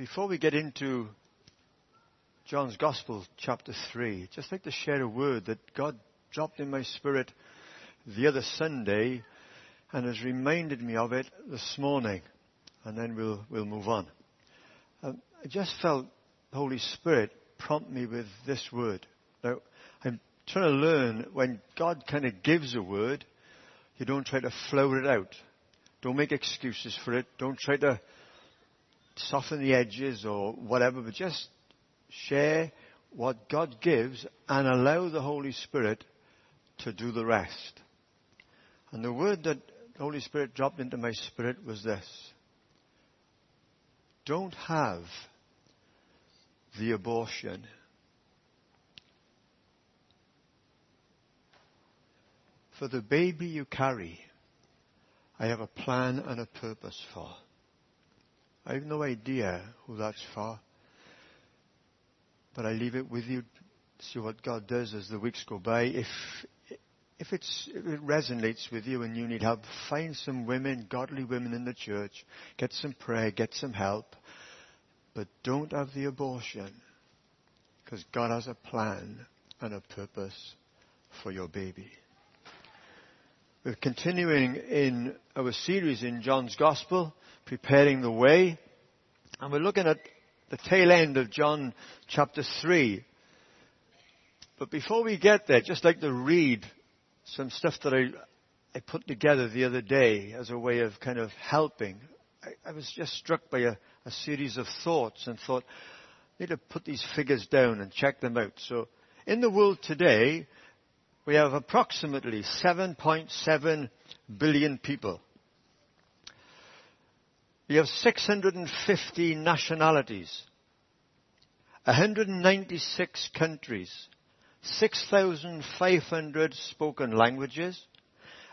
before we get into John's Gospel, chapter 3, just like to share a word that God dropped in my spirit the other Sunday and has reminded me of it this morning. And then we'll, we'll move on. Um, I just felt the Holy Spirit prompt me with this word. Now, I'm trying to learn when God kind of gives a word, you don't try to float it out. Don't make excuses for it. Don't try to soften the edges or whatever, but just share what God gives and allow the Holy Spirit to do the rest. And the word that the Holy Spirit dropped into my spirit was this. Don't have the abortion. For the baby you carry, I have a plan and a purpose for. I have no idea who that's for. But I leave it with you. to See what God does as the weeks go by. If, if, it's, if it resonates with you and you need help, find some women, godly women in the church. Get some prayer, get some help. But don't have the abortion. Because God has a plan and a purpose for your baby. We're continuing in our series in John's Gospel, preparing the way. And we're looking at the tail end of John chapter 3. But before we get there, just like to read some stuff that I, I put together the other day as a way of kind of helping. I, I was just struck by a, a series of thoughts and thought, I need to put these figures down and check them out. So in the world today, we have approximately 7.7 billion people. We have 650 nationalities, 196 countries, 6,500 spoken languages,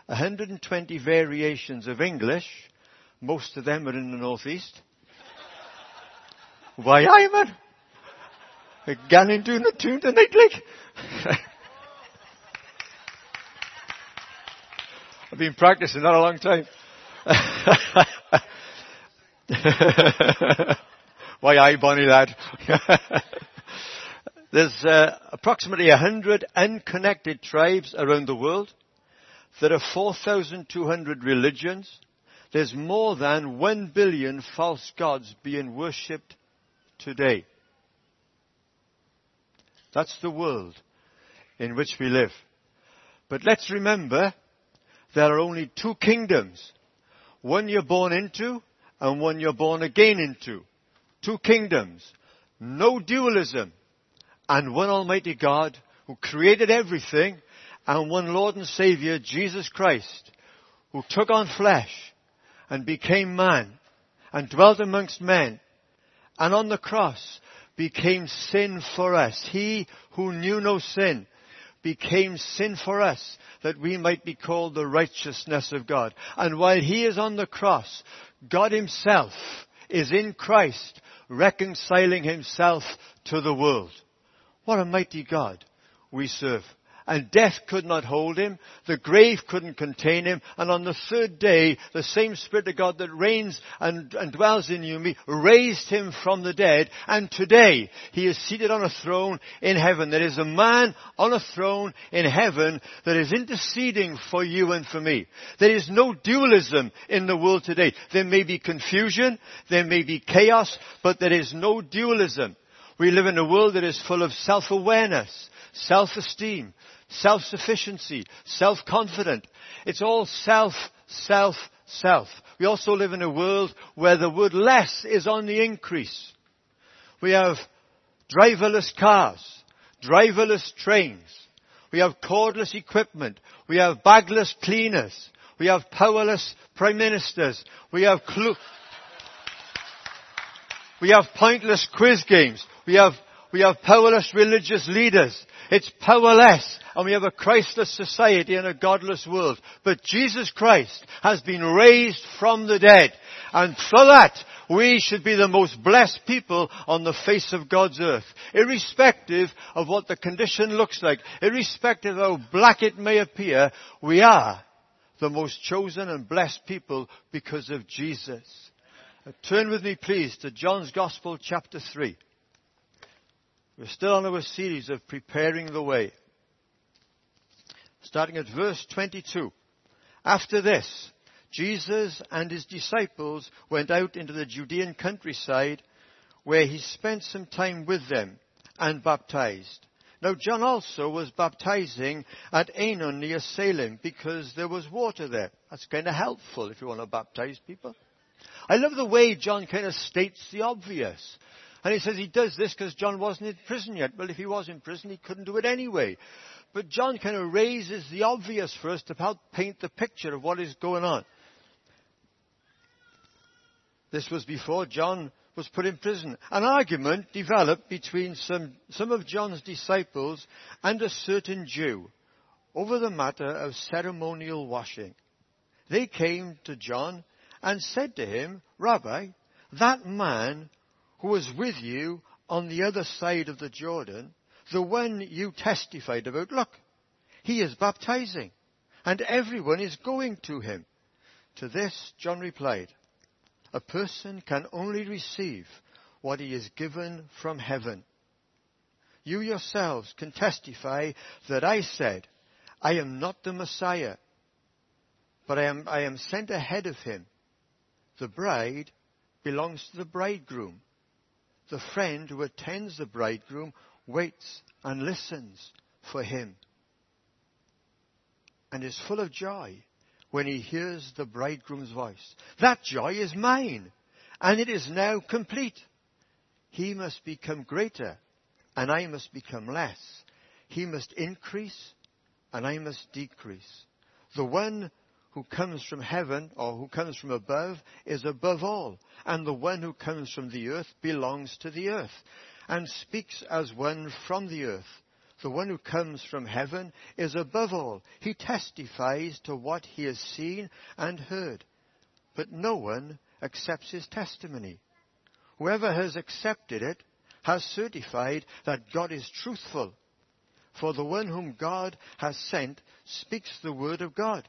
120 variations of English, most of them are in the northeast. Why, I'm a ganning doing the tune tonight, like. I've been practicing that a long time. Why I Bonnie lad. There's uh, approximately 100 unconnected tribes around the world. There are 4,200 religions. There's more than 1 billion false gods being worshipped today. That's the world in which we live. But let's remember there are only two kingdoms. One you're born into and one you're born again into. Two kingdoms. No dualism. And one Almighty God who created everything and one Lord and Savior, Jesus Christ, who took on flesh and became man and dwelt amongst men and on the cross became sin for us. He who knew no sin became sin for us that we might be called the righteousness of God. And while he is on the cross, God himself is in Christ reconciling himself to the world. What a mighty God we serve and death could not hold him. The grave couldn't contain him. And on the third day, the same Spirit of God that reigns and, and dwells in you me raised him from the dead. And today, he is seated on a throne in heaven. There is a man on a throne in heaven that is interceding for you and for me. There is no dualism in the world today. There may be confusion, there may be chaos, but there is no dualism. We live in a world that is full of self-awareness, self-esteem, self-sufficiency, self-confident. It's all self, self, self. We also live in a world where the word less is on the increase. We have driverless cars, driverless trains. We have cordless equipment. We have bagless cleaners. We have powerless prime ministers. We have clu- we have pointless quiz games. We have, we have powerless religious leaders. It's powerless and we have a Christless society and a godless world. But Jesus Christ has been raised from the dead. And for that, we should be the most blessed people on the face of God's earth. Irrespective of what the condition looks like, irrespective of how black it may appear, we are the most chosen and blessed people because of Jesus. Turn with me, please, to John's Gospel, chapter 3. We're still on our series of preparing the way. Starting at verse 22. After this, Jesus and his disciples went out into the Judean countryside where he spent some time with them and baptized. Now John also was baptizing at Aenon near Salim because there was water there. That's kind of helpful if you want to baptize people. I love the way John kind of states the obvious. And he says he does this because John wasn't in prison yet. Well, if he was in prison, he couldn't do it anyway. But John kind of raises the obvious for us to help paint the picture of what is going on. This was before John was put in prison. An argument developed between some, some of John's disciples and a certain Jew over the matter of ceremonial washing. They came to John and said to him, Rabbi, that man who was with you on the other side of the Jordan, the one you testified about, look, he is baptizing, and everyone is going to him. To this, John replied, a person can only receive what he is given from heaven. You yourselves can testify that I said, I am not the Messiah, but I am, I am sent ahead of him. The bride belongs to the bridegroom. The friend who attends the bridegroom waits and listens for him and is full of joy when he hears the bridegroom's voice. That joy is mine, and it is now complete. He must become greater, and I must become less. He must increase, and I must decrease. The one who comes from heaven or who comes from above is above all, and the one who comes from the earth belongs to the earth, and speaks as one from the earth. The one who comes from heaven is above all. He testifies to what he has seen and heard. But no one accepts his testimony. Whoever has accepted it has certified that God is truthful. For the one whom God has sent speaks the word of God.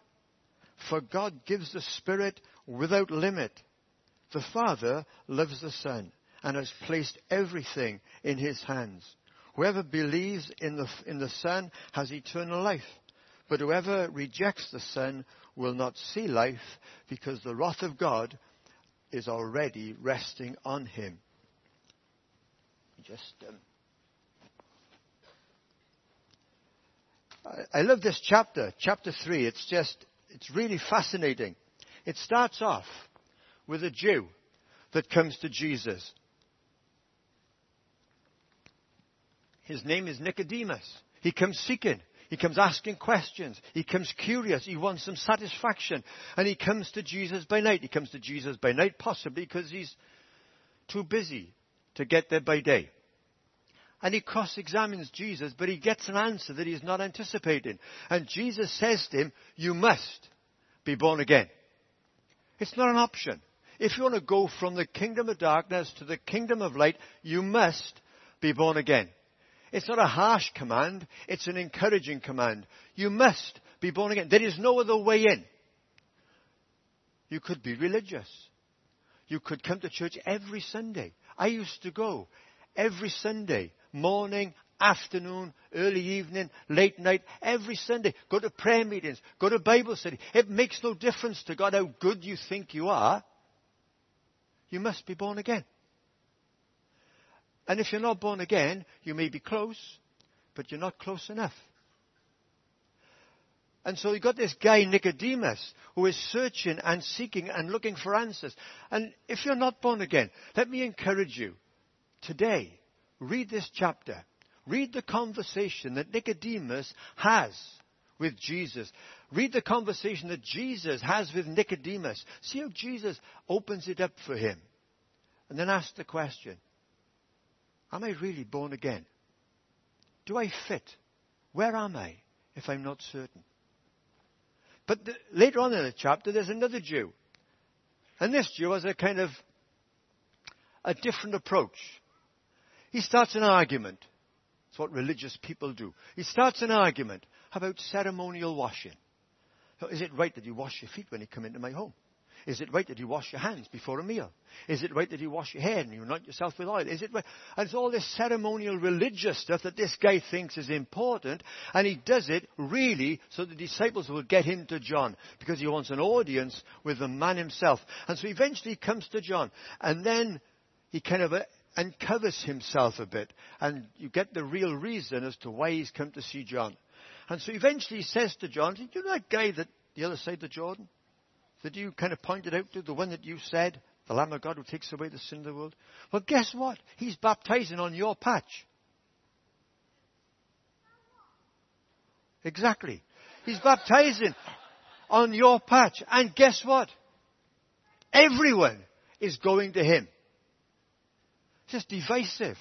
For God gives the Spirit without limit. The Father loves the Son and has placed everything in his hands. Whoever believes in the, in the Son has eternal life. But whoever rejects the Son will not see life because the wrath of God is already resting on him. Just, um, I, I love this chapter, chapter 3. It's just, it's really fascinating. It starts off with a Jew that comes to Jesus. His name is Nicodemus. He comes seeking. He comes asking questions. He comes curious. He wants some satisfaction. And he comes to Jesus by night. He comes to Jesus by night possibly because he's too busy to get there by day. And he cross examines Jesus, but he gets an answer that he's not anticipating. And Jesus says to him, You must be born again. It's not an option. If you want to go from the kingdom of darkness to the kingdom of light, you must be born again. It's not a harsh command, it's an encouraging command. You must be born again. There is no other way in. You could be religious. You could come to church every Sunday. I used to go every Sunday, morning, afternoon, early evening, late night, every Sunday. Go to prayer meetings, go to Bible study. It makes no difference to God how good you think you are. You must be born again. And if you're not born again, you may be close, but you're not close enough. And so you've got this guy, Nicodemus, who is searching and seeking and looking for answers. And if you're not born again, let me encourage you today, read this chapter. Read the conversation that Nicodemus has with Jesus. Read the conversation that Jesus has with Nicodemus. See how Jesus opens it up for him. And then ask the question Am I really born again? Do I fit? Where am I if I'm not certain? But the, later on in the chapter, there's another Jew. And this Jew has a kind of a different approach. He starts an argument. It's what religious people do. He starts an argument about ceremonial washing. Is it right that you wash your feet when you come into my home? Is it right that you wash your hands before a meal? Is it right that you wash your hair and you anoint yourself with oil? Is it right? And it's all this ceremonial religious stuff that this guy thinks is important, and he does it really so the disciples will get him to John because he wants an audience with the man himself. And so eventually he comes to John, and then he kind of uh, uncovers himself a bit, and you get the real reason as to why he's come to see John. And so eventually he says to John, you know that guy that the other side of Jordan? That you kind of pointed out to, the one that you said, the Lamb of God who takes away the sin of the world? Well, guess what? He's baptizing on your patch. Exactly. He's baptizing on your patch. And guess what? Everyone is going to him. It's just divisive.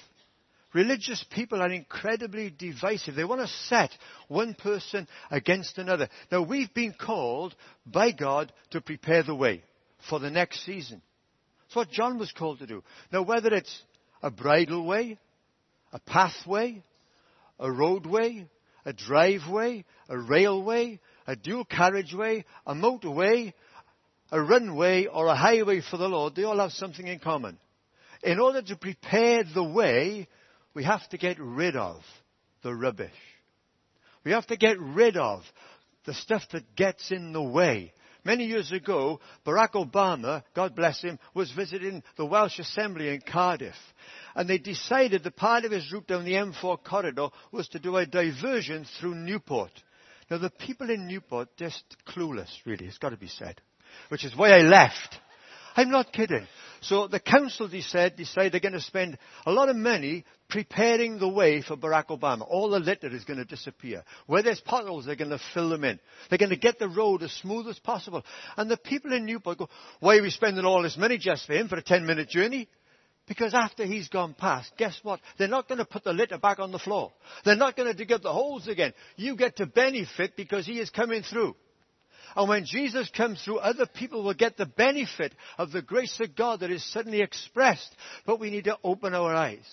Religious people are incredibly divisive. They want to set one person against another. Now, we've been called by God to prepare the way for the next season. That's what John was called to do. Now, whether it's a bridle way, a pathway, a roadway, a driveway, a railway, a dual carriageway, a motorway, a runway, or a highway for the Lord, they all have something in common. In order to prepare the way, we have to get rid of the rubbish. We have to get rid of the stuff that gets in the way. Many years ago, Barack Obama, God bless him, was visiting the Welsh Assembly in Cardiff. And they decided that part of his route down the M4 corridor was to do a diversion through Newport. Now the people in Newport, just clueless, really, it's got to be said. Which is why I left. I'm not kidding. So the council decided, decided they're going to spend a lot of money preparing the way for Barack Obama. All the litter is going to disappear. Where there's potholes, they're going to fill them in. They're going to get the road as smooth as possible. And the people in Newport go, why are we spending all this money just for him for a 10 minute journey? Because after he's gone past, guess what? They're not going to put the litter back on the floor. They're not going to dig up the holes again. You get to benefit because he is coming through. And when Jesus comes through, other people will get the benefit of the grace of God that is suddenly expressed. But we need to open our eyes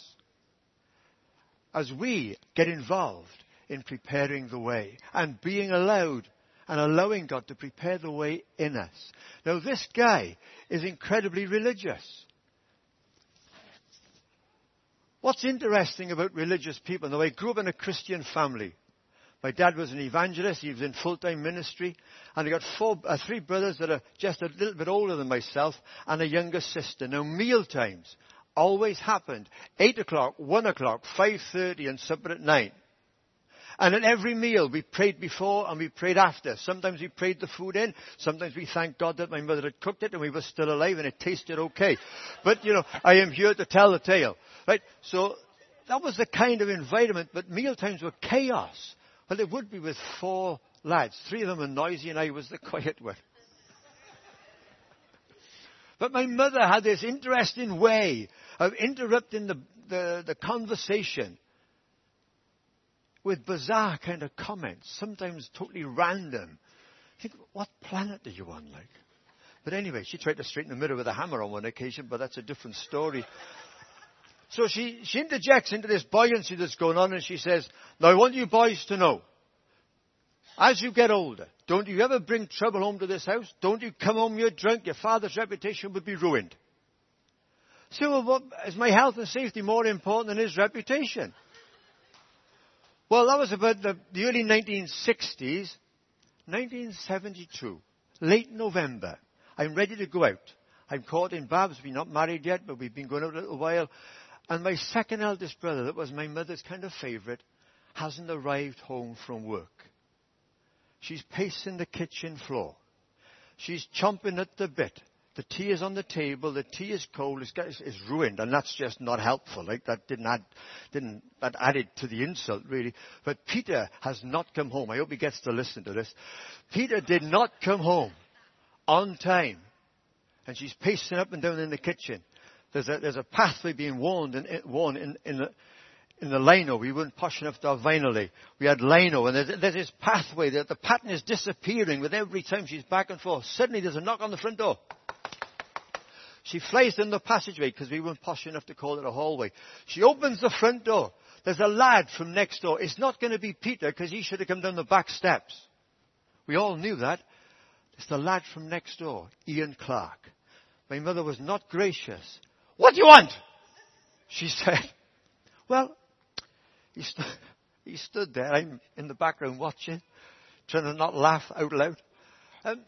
as we get involved in preparing the way and being allowed and allowing God to prepare the way in us. Now, this guy is incredibly religious. What's interesting about religious people? Now, I grew up in a Christian family. My dad was an evangelist. He was in full-time ministry. And I got four, uh, three brothers that are just a little bit older than myself and a younger sister. Now, meal times always happened. 8 o'clock, 1 o'clock, 5.30 and supper at 9. And at every meal we prayed before and we prayed after. Sometimes we prayed the food in. Sometimes we thanked God that my mother had cooked it and we were still alive and it tasted okay. But you know, I am here to tell the tale. Right? So that was the kind of environment, but meal times were chaos. Well, it would be with four lads. Three of them were noisy and I was the quiet one. But my mother had this interesting way of interrupting the, the, the conversation with bizarre kind of comments, sometimes totally random. You think, what planet are you on, like? But anyway, she tried to straighten the mirror with a hammer on one occasion, but that's a different story. So she, she interjects into this buoyancy that's going on and she says, now I want you boys to know, as you get older, don't you ever bring trouble home to this house? Don't you come home you're drunk, your father's reputation would be ruined. So well, what, is my health and safety more important than his reputation? Well, that was about the, the early 1960s, 1972, late November. I'm ready to go out. I'm caught in Babs. We're not married yet, but we've been going out a little while. And my second eldest brother, that was my mother's kind of favorite, hasn't arrived home from work. She's pacing the kitchen floor. She's chomping at the bit. The tea is on the table. The tea is cold. It's, it's ruined, and that's just not helpful. Like that didn't add, didn't that added to the insult really. But Peter has not come home. I hope he gets to listen to this. Peter did not come home on time, and she's pacing up and down in the kitchen. There's a, there's a pathway being worn in, worn in, in, the, in the lino. We weren't posh enough to have. We had lino, and there's, there's this pathway that the pattern is disappearing with every time she's back and forth. Suddenly there's a knock on the front door. She flies down the passageway because we weren't posh enough to call it a hallway. She opens the front door. There's a lad from next door. It's not going to be Peter because he should have come down the back steps. We all knew that. It's the lad from next door, Ian Clark. My mother was not gracious. What do you want? She said, well, he, st- he stood there. I'm in the background watching, trying to not laugh out loud. Um,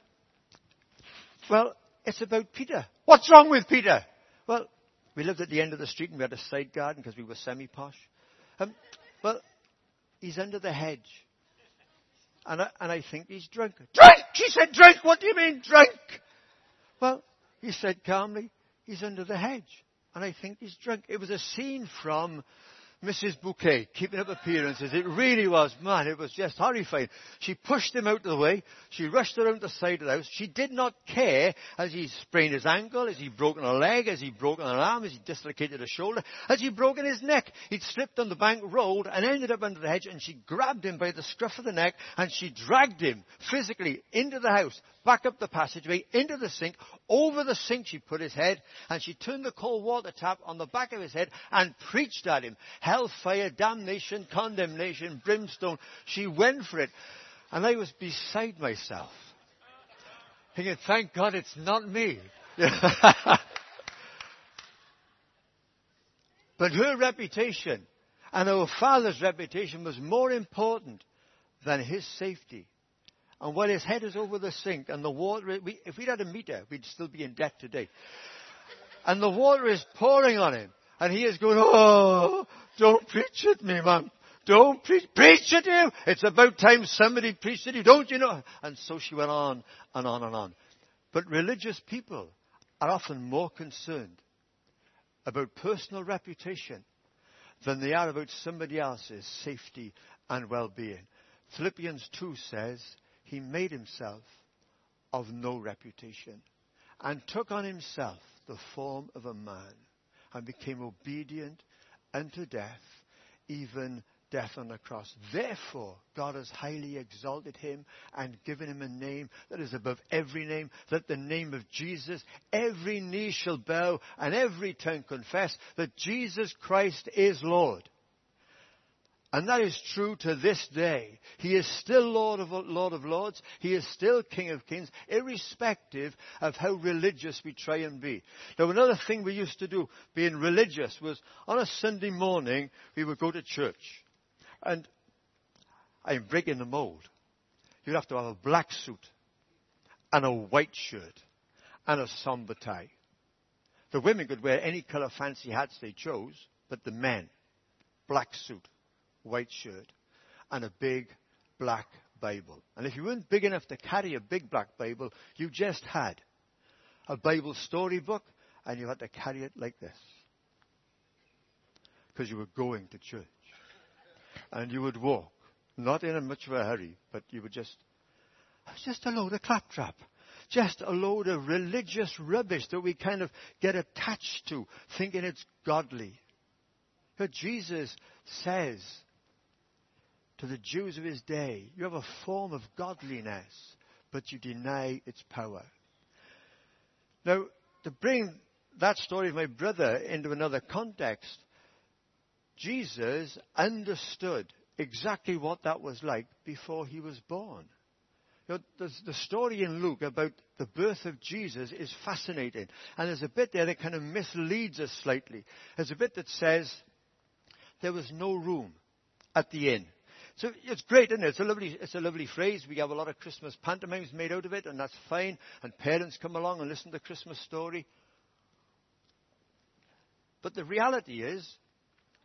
well, it's about Peter. What's wrong with Peter? Well, we lived at the end of the street and we had a side garden because we were semi-posh. Um, well, he's under the hedge. And I, and I think he's drunk. Drink! She said drink! What do you mean drink? Well, he said calmly, he's under the hedge. And I think he's drunk. It was a scene from Mrs. Bouquet, keeping up appearances. It really was, man, it was just horrifying. She pushed him out of the way. She rushed around the side of the house. She did not care as he sprained his ankle, as he broken a leg, as he broken an arm, as he dislocated a shoulder, as he broken his neck. He'd slipped on the bank rolled, and ended up under the hedge and she grabbed him by the scruff of the neck and she dragged him physically into the house, back up the passageway, into the sink. Over the sink she put his head and she turned the cold water tap on the back of his head and preached at him. Hellfire, damnation, condemnation, brimstone. She went for it. And I was beside myself. Thinking, thank God it's not me. but her reputation and our father's reputation was more important than his safety. And while his head is over the sink and the water, we, if we'd had a meter, we'd still be in debt today. And the water is pouring on him. And he is going, oh, don't preach at me, mum. Don't preach, preach at you. It's about time somebody preached at you, don't you know? And so she went on and on and on. But religious people are often more concerned about personal reputation than they are about somebody else's safety and well-being. Philippians 2 says, he made himself of no reputation and took on himself the form of a man and became obedient unto death, even death on the cross. Therefore, God has highly exalted him and given him a name that is above every name, that the name of Jesus, every knee shall bow and every tongue confess that Jesus Christ is Lord. And that is true to this day. He is still Lord of, Lord of Lords. He is still King of Kings, irrespective of how religious we try and be. Now, another thing we used to do, being religious, was on a Sunday morning, we would go to church. And I'm breaking the mold. You'd have to have a black suit and a white shirt and a somber tie. The women could wear any color fancy hats they chose, but the men, black suit white shirt and a big black Bible. And if you weren't big enough to carry a big black Bible, you just had a Bible storybook and you had to carry it like this. Because you were going to church. And you would walk, not in a much of a hurry, but you would just, it was just a load of claptrap. Just a load of religious rubbish that we kind of get attached to, thinking it's godly. But Jesus says to the Jews of his day, you have a form of godliness, but you deny its power. Now, to bring that story of my brother into another context, Jesus understood exactly what that was like before he was born. You know, the story in Luke about the birth of Jesus is fascinating. And there's a bit there that kind of misleads us slightly. There's a bit that says there was no room at the inn. So it's great, isn't it? It's a lovely, it's a lovely phrase. We have a lot of Christmas pantomimes made out of it, and that's fine. And parents come along and listen to the Christmas story. But the reality is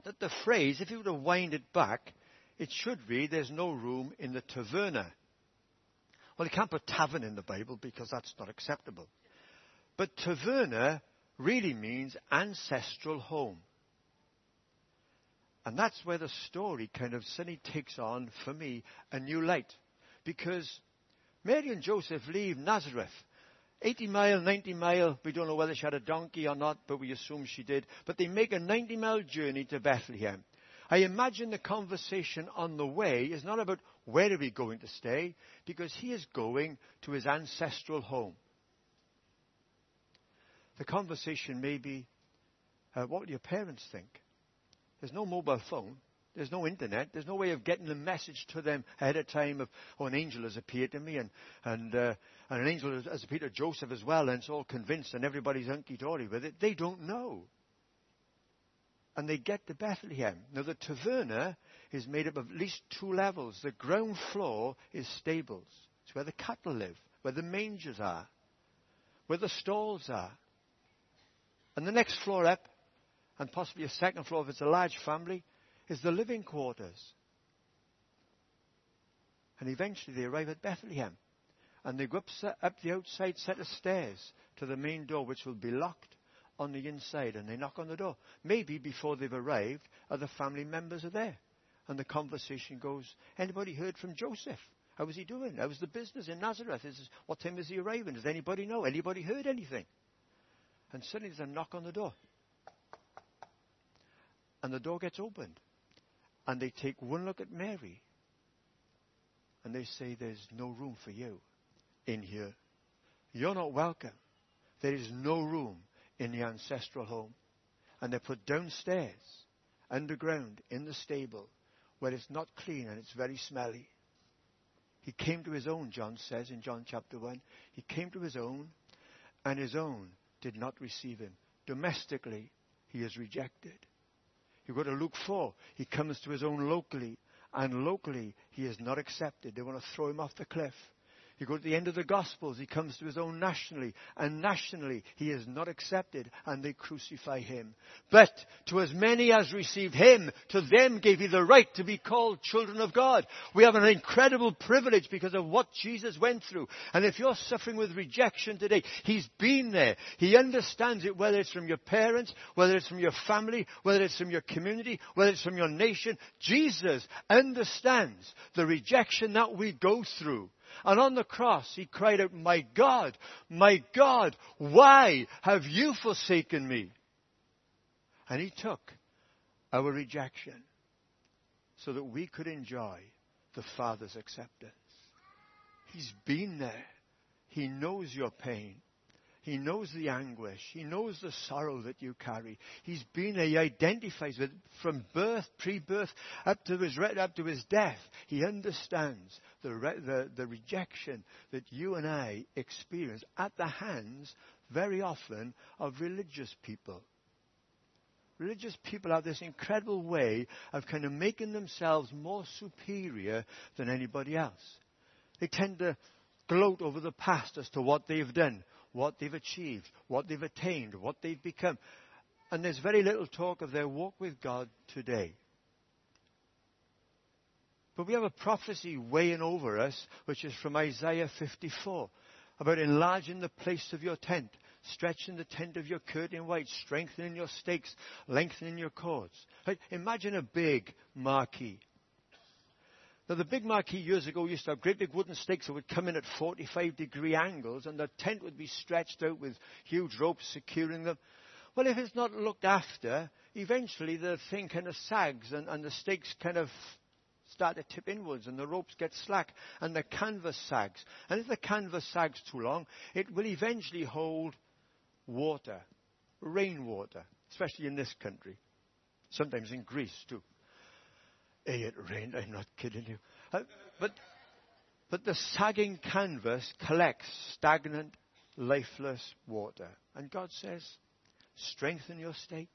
that the phrase, if you were to wind it back, it should read, there's no room in the taverna. Well, you can't put tavern in the Bible because that's not acceptable. But taverna really means ancestral home. And that's where the story kind of suddenly takes on, for me, a new light. Because Mary and Joseph leave Nazareth. 80 mile, 90 mile, we don't know whether she had a donkey or not, but we assume she did. But they make a 90 mile journey to Bethlehem. I imagine the conversation on the way is not about where are we going to stay, because he is going to his ancestral home. The conversation may be, uh, what will your parents think? There's no mobile phone. There's no internet. There's no way of getting the message to them ahead of time of, oh, an angel has appeared to me and, and, uh, and an angel has appeared to Joseph as well and it's all convinced and everybody's hunky-dory with it. They don't know. And they get to Bethlehem. Now the taverna is made up of at least two levels. The ground floor is stables. It's where the cattle live, where the mangers are, where the stalls are. And the next floor up, and possibly a second floor if it's a large family, is the living quarters. And eventually they arrive at Bethlehem. And they go up, up the outside set of stairs to the main door, which will be locked on the inside. And they knock on the door. Maybe before they've arrived, other family members are there. And the conversation goes, Anybody heard from Joseph? How was he doing? How was the business in Nazareth? Is, what time is he arriving? Does anybody know? Anybody heard anything? And suddenly there's a knock on the door. And the door gets opened. And they take one look at Mary. And they say, There's no room for you in here. You're not welcome. There is no room in the ancestral home. And they're put downstairs, underground, in the stable, where it's not clean and it's very smelly. He came to his own, John says in John chapter 1. He came to his own, and his own did not receive him. Domestically, he is rejected. You go to Luke 4. He comes to his own locally, and locally he is not accepted. They want to throw him off the cliff. You go to the end of the Gospels, he comes to his own nationally, and nationally he is not accepted, and they crucify him. But to as many as received him, to them gave he the right to be called children of God. We have an incredible privilege because of what Jesus went through. And if you're suffering with rejection today, he's been there. He understands it, whether it's from your parents, whether it's from your family, whether it's from your community, whether it's from your nation. Jesus understands the rejection that we go through. And on the cross, he cried out, My God, my God, why have you forsaken me? And he took our rejection so that we could enjoy the Father's acceptance. He's been there. He knows your pain. He knows the anguish. He knows the sorrow that you carry. He's been there. He identifies with from birth, pre-birth, up to his up to his death. He understands the, the, the rejection that you and I experience at the hands, very often, of religious people. Religious people have this incredible way of kind of making themselves more superior than anybody else. They tend to gloat over the past as to what they've done what they've achieved, what they've attained, what they've become. And there's very little talk of their walk with God today. But we have a prophecy weighing over us, which is from Isaiah 54, about enlarging the place of your tent, stretching the tent of your curtain wide, strengthening your stakes, lengthening your cords. Imagine a big marquee now, the big marquee years ago used to have great big wooden stakes that would come in at 45 degree angles, and the tent would be stretched out with huge ropes securing them. Well, if it's not looked after, eventually the thing kind of sags, and, and the stakes kind of start to tip inwards, and the ropes get slack, and the canvas sags. And if the canvas sags too long, it will eventually hold water, rainwater, especially in this country, sometimes in Greece too. It rained. I'm not kidding you. Uh, but, but the sagging canvas collects stagnant, lifeless water. And God says, strengthen your stake,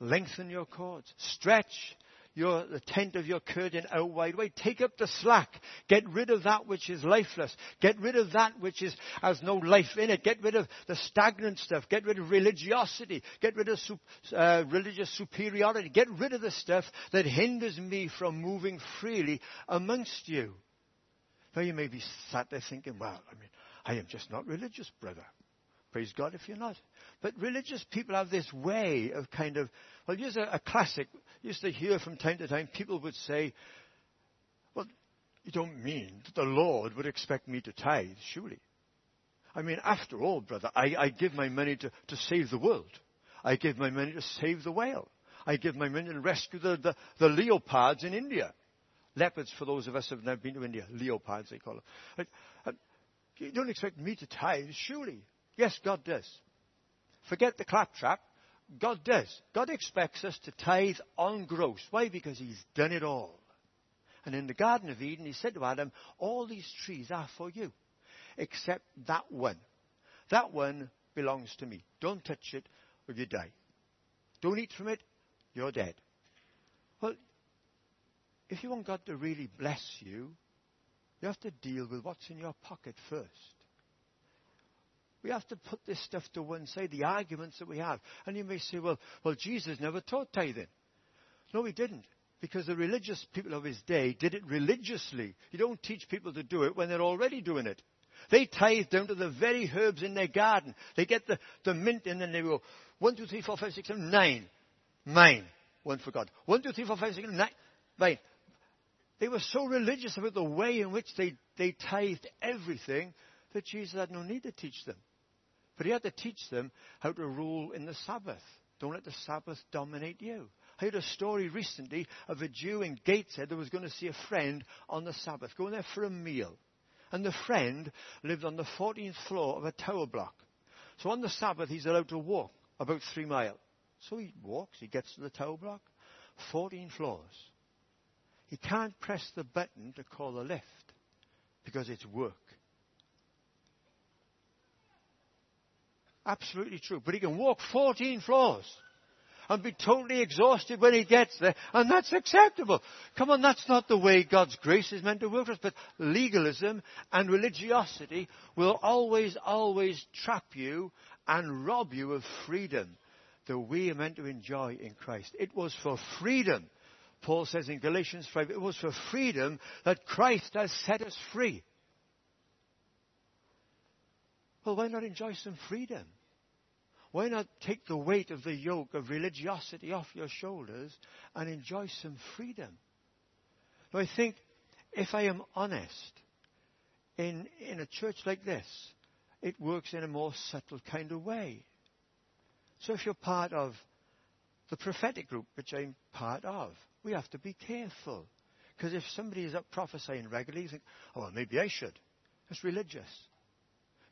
lengthen your cords, stretch your, the tent of your curtain out wide way. Take up the slack. Get rid of that which is lifeless. Get rid of that which is, has no life in it. Get rid of the stagnant stuff. Get rid of religiosity. Get rid of uh, religious superiority. Get rid of the stuff that hinders me from moving freely amongst you. Now you may be sat there thinking, well, I mean, I am just not religious, brother. Praise God if you're not. But religious people have this way of kind of, well, here's a, a classic. Used to hear from time to time people would say, well, you don't mean that the Lord would expect me to tithe, surely. I mean, after all, brother, I, I give my money to, to save the world. I give my money to save the whale. I give my money to rescue the, the, the leopards in India. Leopards, for those of us who have never been to India. Leopards, they call them. Uh, uh, you don't expect me to tithe, surely. Yes, God does. Forget the claptrap. God does. God expects us to tithe on gross. Why? Because He's done it all. And in the Garden of Eden, He said to Adam, All these trees are for you, except that one. That one belongs to me. Don't touch it or you die. Don't eat from it, you're dead. Well, if you want God to really bless you, you have to deal with what's in your pocket first. We have to put this stuff to one side, the arguments that we have. And you may say, well, well, Jesus never taught tithing. No, he didn't. Because the religious people of his day did it religiously. You don't teach people to do it when they're already doing it. They tithe down to the very herbs in their garden. They get the, the mint and then they go, one, two, three, four, five, six, seven, nine. Mine. One for God. One, two, three, four, five, six, seven, nine. Mine. They were so religious about the way in which they, they tithed everything that Jesus had no need to teach them. But he had to teach them how to rule in the Sabbath. Don't let the Sabbath dominate you. I heard a story recently of a Jew in Gateshead that was going to see a friend on the Sabbath, going there for a meal. And the friend lived on the 14th floor of a tower block. So on the Sabbath, he's allowed to walk about three miles. So he walks, he gets to the tower block, 14 floors. He can't press the button to call the lift because it's work. Absolutely true. But he can walk 14 floors and be totally exhausted when he gets there, and that's acceptable. Come on, that's not the way God's grace is meant to work for us, but legalism and religiosity will always, always trap you and rob you of freedom that we are meant to enjoy in Christ. It was for freedom Paul says in Galatians 5, it was for freedom that Christ has set us free. Well, why not enjoy some freedom? Why not take the weight of the yoke of religiosity off your shoulders and enjoy some freedom? Now, I think if I am honest, in, in a church like this, it works in a more subtle kind of way. So if you're part of the prophetic group, which I'm part of, we have to be careful. Because if somebody is up prophesying regularly, you think, oh, well, maybe I should. That's religious.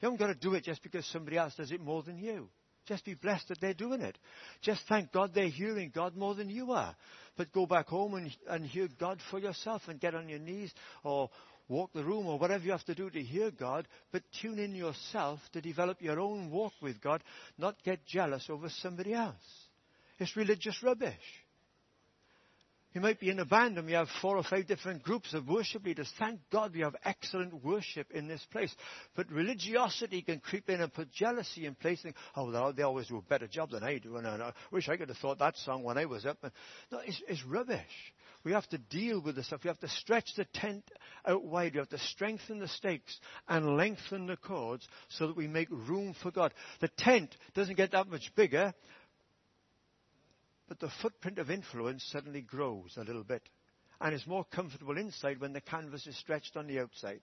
You haven't got to do it just because somebody else does it more than you. Just be blessed that they're doing it. Just thank God they're hearing God more than you are. But go back home and, and hear God for yourself and get on your knees or walk the room or whatever you have to do to hear God. But tune in yourself to develop your own walk with God, not get jealous over somebody else. It's religious rubbish. You might be in a band and we have four or five different groups of worship leaders. Thank God we have excellent worship in this place. But religiosity can creep in and put jealousy in place. And, oh, they always do a better job than I do. And I wish I could have thought that song when I was up. No, it's, it's rubbish. We have to deal with this stuff. We have to stretch the tent out wide. We have to strengthen the stakes and lengthen the cords so that we make room for God. The tent doesn't get that much bigger but the footprint of influence suddenly grows a little bit and is more comfortable inside when the canvas is stretched on the outside.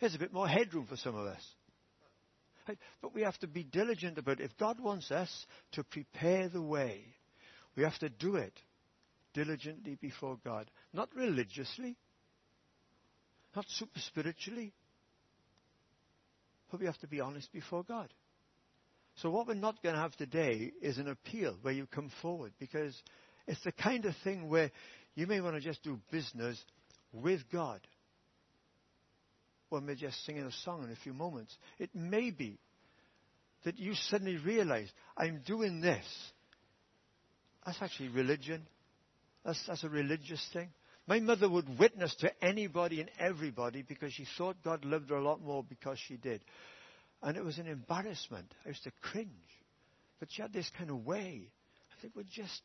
There's a bit more headroom for some of us. Right? But we have to be diligent about it. If God wants us to prepare the way, we have to do it diligently before God. Not religiously, not super spiritually, but we have to be honest before God. So what we're not going to have today is an appeal where you come forward because it's the kind of thing where you may want to just do business with God. When we're just singing a song in a few moments. It may be that you suddenly realize, I'm doing this. That's actually religion. That's, that's a religious thing. My mother would witness to anybody and everybody because she thought God loved her a lot more because she did. And it was an embarrassment. I used to cringe. But she had this kind of way. I think would just,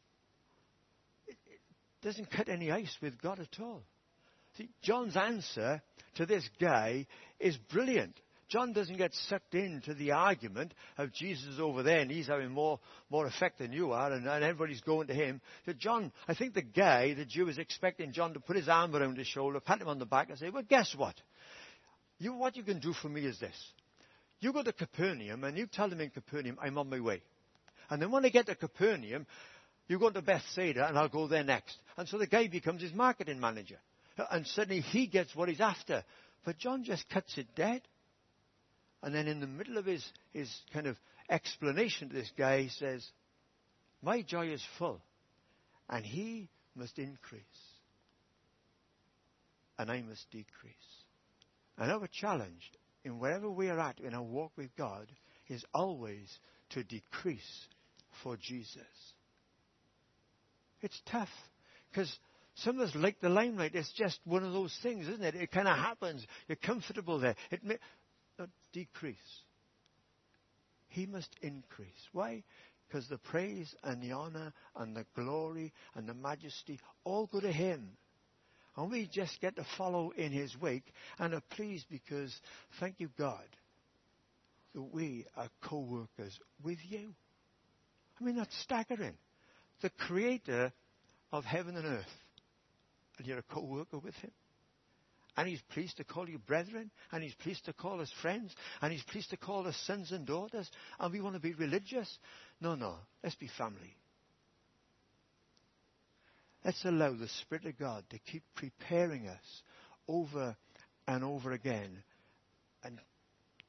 it, it doesn't cut any ice with God at all. See, John's answer to this guy is brilliant. John doesn't get sucked into the argument of Jesus over there and he's having more, more effect than you are and, and everybody's going to him. So John, I think the guy, the Jew, is expecting John to put his arm around his shoulder, pat him on the back and say, well, guess what? You, what you can do for me is this. You go to Capernaum and you tell them in Capernaum, I'm on my way. And then when I get to Capernaum, you go to Bethsaida and I'll go there next. And so the guy becomes his marketing manager. And suddenly he gets what he's after. But John just cuts it dead. And then in the middle of his, his kind of explanation to this guy, he says, My joy is full, and he must increase, and I must decrease. And our challenge in wherever we are at in our walk with God is always to decrease for Jesus. It's tough because some of us like the limelight. It's just one of those things, isn't it? It kind of happens. You're comfortable there. It may not decrease. He must increase. Why? Because the praise and the honor and the glory and the majesty all go to Him. And we just get to follow in His wake and are pleased because, thank you, God, that we are co workers with you. I mean, that's staggering. The Creator of heaven and earth, and you're a co worker with Him. And He's pleased to call you brethren, and He's pleased to call us friends, and He's pleased to call us sons and daughters, and we want to be religious. No, no, let's be family. Let's allow the Spirit of God to keep preparing us over and over again, and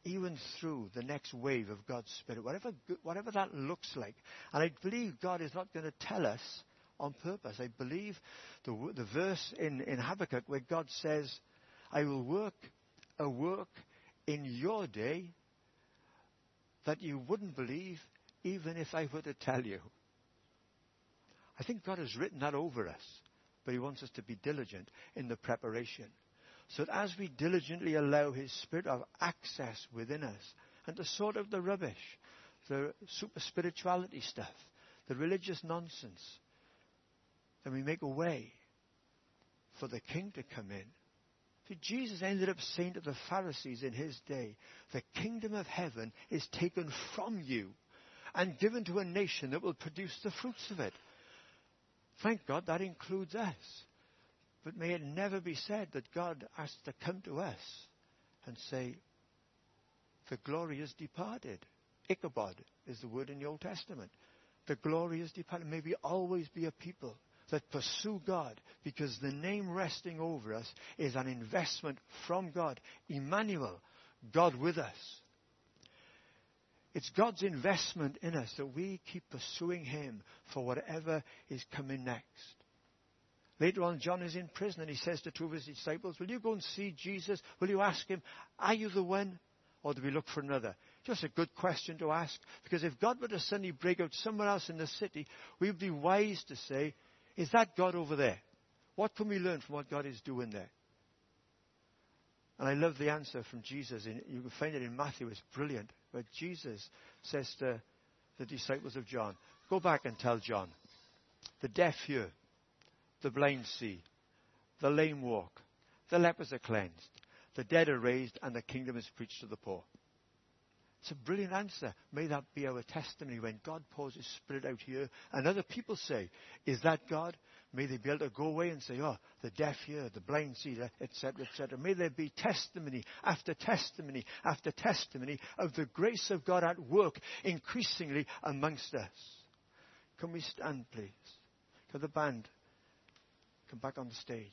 even through the next wave of God's Spirit, whatever, whatever that looks like. And I believe God is not going to tell us on purpose. I believe the, the verse in, in Habakkuk where God says, I will work a work in your day that you wouldn't believe even if I were to tell you. I think God has written that over us, but He wants us to be diligent in the preparation. So that as we diligently allow His Spirit of access within us and to sort out the rubbish, the super spirituality stuff, the religious nonsense, then we make a way for the King to come in. See, Jesus ended up saying to the Pharisees in his day, the kingdom of heaven is taken from you and given to a nation that will produce the fruits of it. Thank God that includes us. But may it never be said that God has to come to us and say, the glory is departed. Ichabod is the word in the Old Testament. The glory is departed. May we always be a people that pursue God because the name resting over us is an investment from God. Emmanuel, God with us. It's God's investment in us that we keep pursuing Him for whatever is coming next. Later on, John is in prison and he says to two of his disciples, Will you go and see Jesus? Will you ask him, Are you the one? Or do we look for another? Just a good question to ask. Because if God were to suddenly break out somewhere else in the city, we would be wise to say, Is that God over there? What can we learn from what God is doing there? And I love the answer from Jesus. You can find it in Matthew. It's brilliant. But Jesus says to the disciples of John, Go back and tell John, the deaf hear, the blind see, the lame walk, the lepers are cleansed, the dead are raised, and the kingdom is preached to the poor. It's a brilliant answer. May that be our testimony when God pours His Spirit out here and other people say, Is that God? May they be able to go away and say, Oh, the deaf hear, the blind see, etc., etc. May there be testimony after testimony after testimony of the grace of God at work increasingly amongst us. Can we stand, please? Can the band come back on the stage?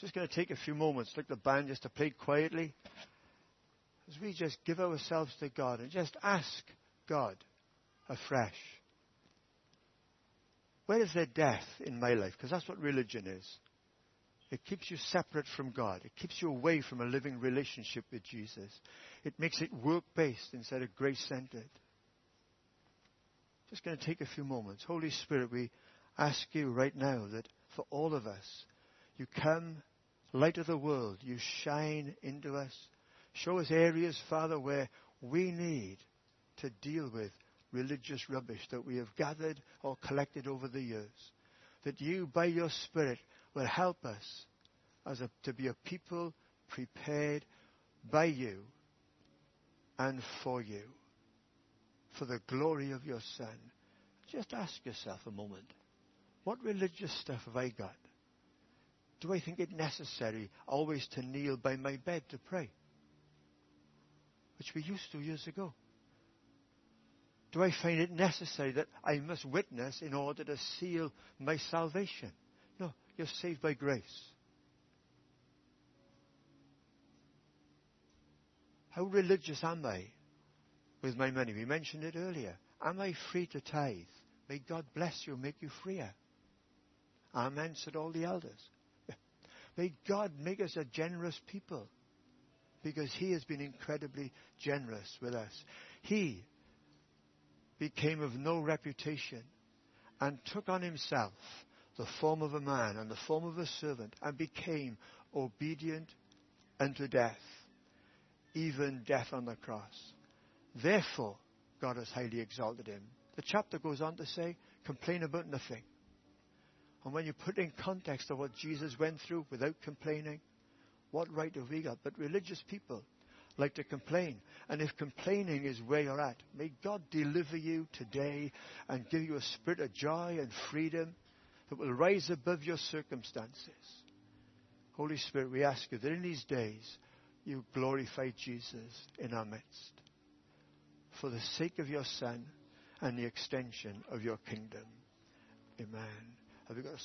Just going to take a few moments, like the band, just to play quietly. As we just give ourselves to God and just ask God afresh. Where is there death in my life? Because that's what religion is. It keeps you separate from God. It keeps you away from a living relationship with Jesus. It makes it work based instead of grace centered. Just going to take a few moments. Holy Spirit, we ask you right now that for all of us, you come light of the world, you shine into us. Show us areas, Father, where we need to deal with religious rubbish that we have gathered or collected over the years. That you, by your Spirit, will help us as a, to be a people prepared by you and for you, for the glory of your Son. Just ask yourself a moment what religious stuff have I got? Do I think it necessary always to kneel by my bed to pray? Which we used to years ago. Do I find it necessary that I must witness in order to seal my salvation? No, you're saved by grace. How religious am I with my money? We mentioned it earlier. Am I free to tithe? May God bless you, make you freer. Amen, said all the elders. May God make us a generous people because He has been incredibly generous with us. He became of no reputation and took on Himself the form of a man and the form of a servant and became obedient unto death, even death on the cross. Therefore, God has highly exalted him. The chapter goes on to say, complain about nothing. And when you put in context of what Jesus went through without complaining, what right have we got? But religious people like to complain. And if complaining is where you're at, may God deliver you today and give you a spirit of joy and freedom that will rise above your circumstances. Holy Spirit, we ask you that in these days you glorify Jesus in our midst for the sake of your Son and the extension of your kingdom. Amen. Have you got a